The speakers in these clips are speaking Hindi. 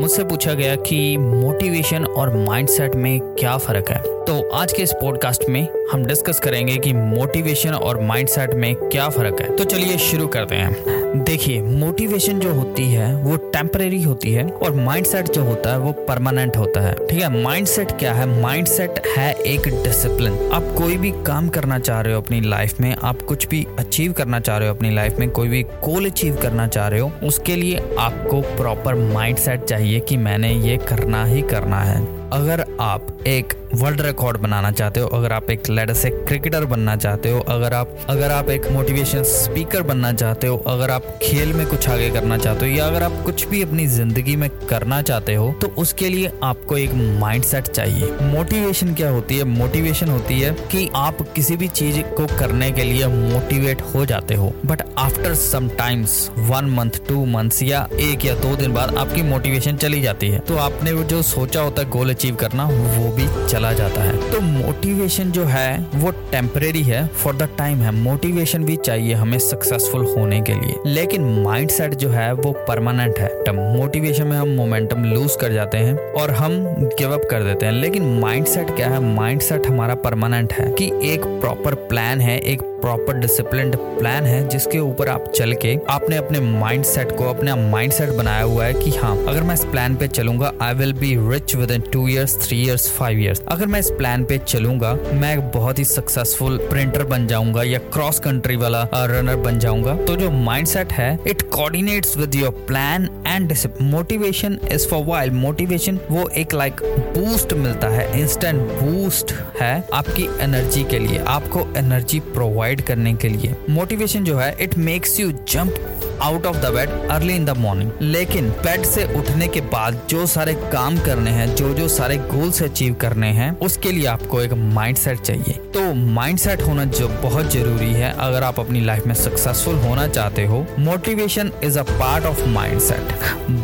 मुझसे पूछा गया कि मोटिवेशन और माइंडसेट में क्या फ़र्क है। तो आज के इस पॉडकास्ट में हम डिस्कस करेंगे कि मोटिवेशन और माइंडसेट में क्या फ़र्क है। तो चलिए शुरू करते हैं। देखिए मोटिवेशन जो होती है, वो टेम्परेरी होती है और माइंडसेट जो होता है, वो परमानेंट होता है। ठीक है? माइंडसेट क्या है? माइंडसेट है एक डिसिप्लिन आप कोई भी काम करना चाह रहे हो अपनी लाइफ में, आप कुछ भी अचीव करना चाह रहे हो अपनी लाइफ में, कोई भी गोल अचीव करना चाह रहे हो, उसके लिए आपको प्रॉपर माइंडसेट चाहिए कि मैंने ये करना ही करना है। अगर आप एक वर्ल्ड रिकॉर्ड बनाना चाहते हो, अगर आप एक लेटर से क्रिकेटर बनना चाहते हो, अगर आप अगर आप एक मोटिवेशन स्पीकर बनना चाहते हो, अगर आप खेल में कुछ आगे करना चाहते हो, या अगर आप कुछ भी अपनी ज़िंदगी में करना चाहते हो तो उसके लिए आपको एक माइंडसेट चाहिए। मोटिवेशन क्या होती है? मोटिवेशन होती है कि आप किसी भी चीज़ को करने के लिए मोटिवेट हो जाते हो। But after some times one month two months या एक या दो दिन बाद आपकी मोटिवेशन चली जाती है। तो आपने जो सोचा होता है गोल अचीव करना, वो भी चला जाता है। तो मोटिवेशन जो है, वो टेम्परेरी है फॉर द टाइम है। मोटिवेशन भी चाहिए हमें सक्सेसफुल होने के लिए। लेकिन माइंडसेट जो है, वो परमानेंट है। मोटिवेशन में हम मोमेंटम लूज कर जाते हैं और हम गिव अप कर देते हैं। लेकिन माइंडसेट क्या है? माइंडसेट हमारा परमानेंट है कि एक प्रॉपर प्लान है, एक प्रॉपर डिसिप्लिन प्लान है, जिसके ऊपर आप चल के आपने अपने माइंड सेट को, अपना माइंड सेट बनाया हुआ है कि हाँ अगर मैं इस प्लान पे चलूँगा I will be rich with in two years three years five years अगर मैं इस प्लान पे चलूँगा, मैं बहुत ही सक्सेसफुल प्रिंटर बन जाऊँगा या क्रॉस कंट्री वाला रनर बन जाऊँगा. तो जो माइंड है it coordinates with your plan and motivation is for while motivation वो एक लाइक बूस्ट मिलता है इंस्टेंट बूस्ट है आपकी एनर्जी के लिए, आपको एनर्जी प्रोवाइड करने के लिए। मोटिवेशन जो है it makes you jump out of the bed early in the morning लेकिन बेड से उठने के बाद जो सारे काम करने हैं, जो जो सारे गोल्स अचीव करने हैं, उसके लिए आपको एक माइंडसेट चाहिए। तो माइंडसेट होना जो बहुत ज़रूरी है, अगर आप अपनी लाइफ में सक्सेसफुल होना चाहते हो motivation is a part of mindset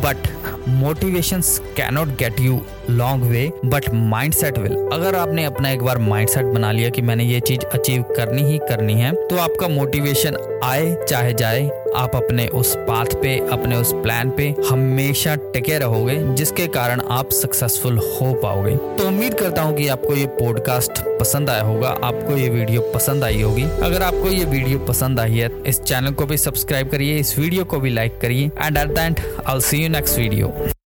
but motivation cannot get you long way but mind set will अगर आपने अपना एक बार माइंड सेट बना लिया कि मैंने ये चीज़ अचीव करनी ही करनी है तो आपका मोटिवेशन आए, चाहे जाए, आप अपने उस पाथ पे, अपने उस प्लान पे हमेशा टिके रहोगे, जिसके कारण आप सक्सेसफुल हो पाओगे। तो उम्मीद करता हूँ कि आपको ये पॉडकास्ट पसंद आया होगा, आपको ये वीडियो पसंद आई होगी। अगर आपको ये वीडियो पसंद आई है, इस चैनल को भी सब्सक्राइब करिए, इस वीडियो को भी लाइक करिए and at the end I see you next video